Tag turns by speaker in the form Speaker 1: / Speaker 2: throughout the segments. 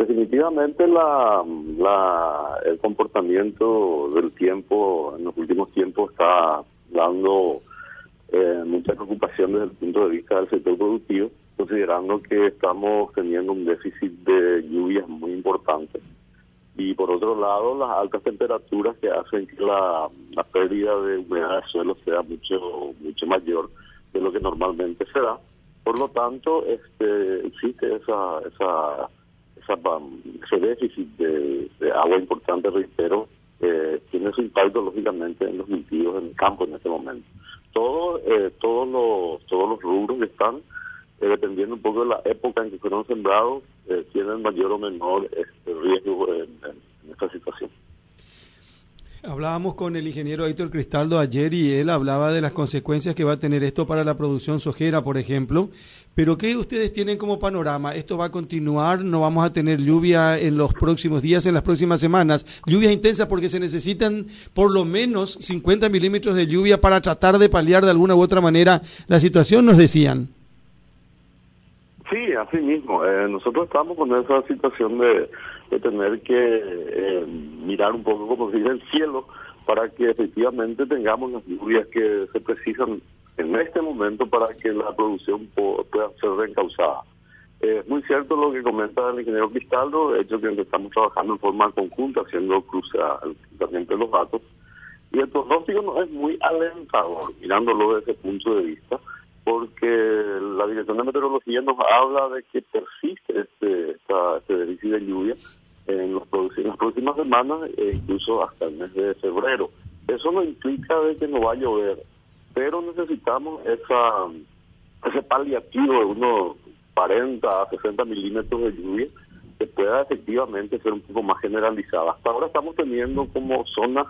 Speaker 1: Definitivamente la, la, el comportamiento del tiempo en los últimos tiempos está dando eh, mucha preocupación desde el punto de vista del sector productivo, considerando que estamos teniendo un déficit de lluvias muy importante. Y por otro lado, las altas temperaturas que hacen que la, la pérdida de humedad del suelo sea mucho, mucho mayor de lo que normalmente se da. Por lo tanto, este, existe esa, esa ese déficit de, agua importante, reitero, eh, tiene su impacto lógicamente en los cultivos en el campo en este momento. Todo, eh, todos los todos los rubros que están, eh, dependiendo un poco de la época en que fueron sembrados, eh, tienen mayor o menor este riesgo en esta situación.
Speaker 2: Hablábamos con el ingeniero Héctor Cristaldo ayer y él hablaba de las consecuencias que va a tener esto para la producción sojera, por ejemplo. Pero ¿qué ustedes tienen como panorama? ¿Esto va a continuar? ¿No vamos a tener lluvia en los próximos días, en las próximas semanas? Lluvias intensas porque se necesitan por lo menos 50 milímetros de lluvia para tratar de paliar de alguna u otra manera la situación, nos decían.
Speaker 1: Sí, así mismo. Eh, nosotros estamos con esa situación de de tener que eh, mirar un poco, como se dice, el cielo para que efectivamente tengamos las lluvias que se precisan en este momento para que la producción pueda ser reencausada. Es muy cierto lo que comenta el ingeniero Cristaldo, de hecho que estamos trabajando en forma conjunta, haciendo cruzamiento de los datos, y el pronóstico no es muy alentador, mirándolo desde ese punto de vista, porque la Dirección de Meteorología nos habla de que persiste este, este déficit de lluvia en, los, las próximas semanas e incluso hasta el mes de febrero. Eso no implica de que no va a llover, pero necesitamos esa ese paliativo de unos 40 a 60 milímetros de lluvia que pueda efectivamente ser un poco más generalizada. Hasta ahora estamos teniendo como zonas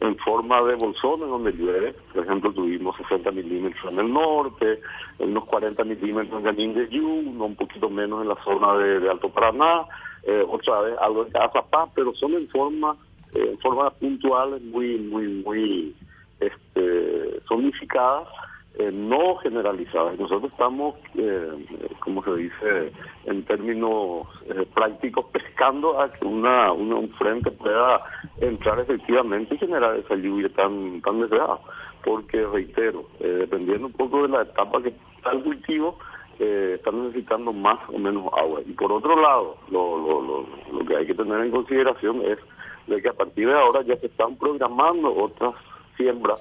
Speaker 1: en forma de bolsones donde llueve. Por ejemplo, tuvimos 60 milímetros en el norte, unos 40 milímetros en Ganín de Yu, un poquito menos en la zona de, Alto Paraná, eh, otra vez algo en Paz, pero son en forma, eh, en forma puntuales muy, muy, muy este, zonificadas eh, no generalizadas. Nosotros estamos, eh, como se dice en términos eh, prácticos, pescando a que una, un frente pueda entrar efectivamente y generar esa lluvia tan, tan deseada. Porque, reitero, dependiendo un poco de la etapa que está el cultivo, están necesitando más o menos agua. Y por otro lado, lo, lo, lo, lo que hay que tener en consideración es de que a partir de ahora ya se están programando otras siembras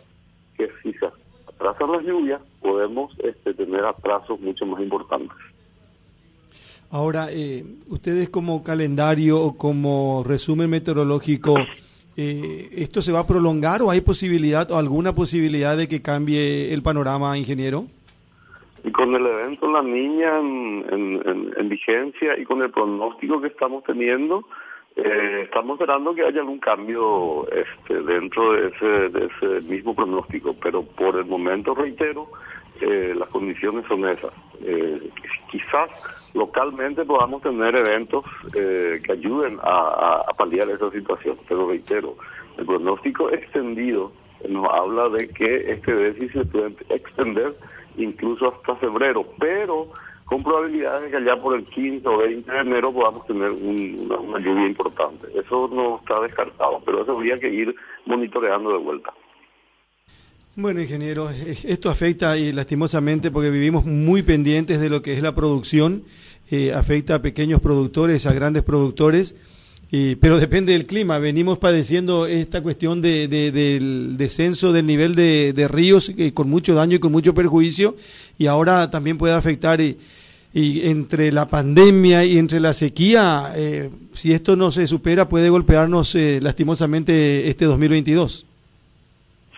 Speaker 1: que si se atrasan las lluvias, podemos este, tener atrasos mucho más importantes.
Speaker 2: Ahora, eh, ustedes como calendario o como resumen meteorológico, eh, ¿esto se va a prolongar o hay posibilidad o alguna posibilidad de que cambie el panorama, ingeniero?
Speaker 1: Y con el evento La Niña en vigencia y con el pronóstico que estamos teniendo, eh, estamos esperando que haya algún cambio este, dentro de ese, de ese mismo pronóstico, pero por el momento, reitero, eh, las condiciones son esas. Eh, quizás localmente podamos tener eventos que ayuden a, a, paliar esa situación, pero reitero, el pronóstico extendido nos habla de que este déficit puede extender incluso hasta febrero, pero con probabilidades de que allá por el 15 o 20 de enero podamos tener una, lluvia importante. Eso no está descartado, pero eso habría que ir monitoreando de vuelta.
Speaker 2: Bueno, ingeniero, esto afecta y lastimosamente porque vivimos muy pendientes de lo que es la producción, eh, afecta a pequeños productores, a grandes productores, pero depende del clima. Venimos padeciendo esta cuestión de, del descenso del nivel de, ríos eh, con mucho daño y con mucho perjuicio y ahora también puede afectar y, entre la pandemia y entre la sequía, eh, si esto no se supera puede golpearnos eh, lastimosamente este 2022.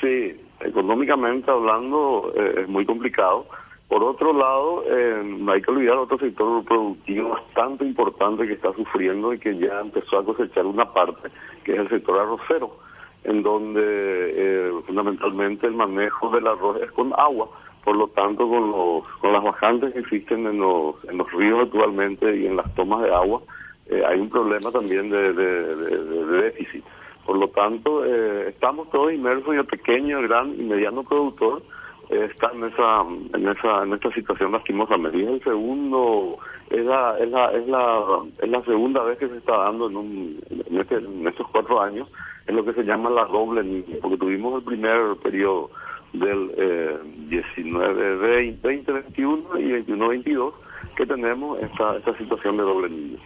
Speaker 1: Sí, económicamente hablando es muy complicado por otro lado, eh, no hay que olvidar otro sector productivo bastante importante que está sufriendo y que ya empezó a cosechar una parte, que es el sector arrocero, en donde eh, fundamentalmente el manejo del arroz es con agua. Por lo tanto, con, los, con las bajantes que existen en los, en los ríos actualmente y en las tomas de agua, eh, hay un problema también de, de, déficit. Por lo tanto, estamos todos inmersos en el pequeño, gran y mediano productor, está en esa, en esa, en esta situación lastimosamente. Y es el segundo es la, es la, es la, es la segunda vez que se está dando en, un, en, este, en estos cuatro años en lo que se llama la doble niña, porque tuvimos el primer periodo del eh, 19, 20, 20, 21 y 21, 22 que tenemos esta, esta situación de doble niña.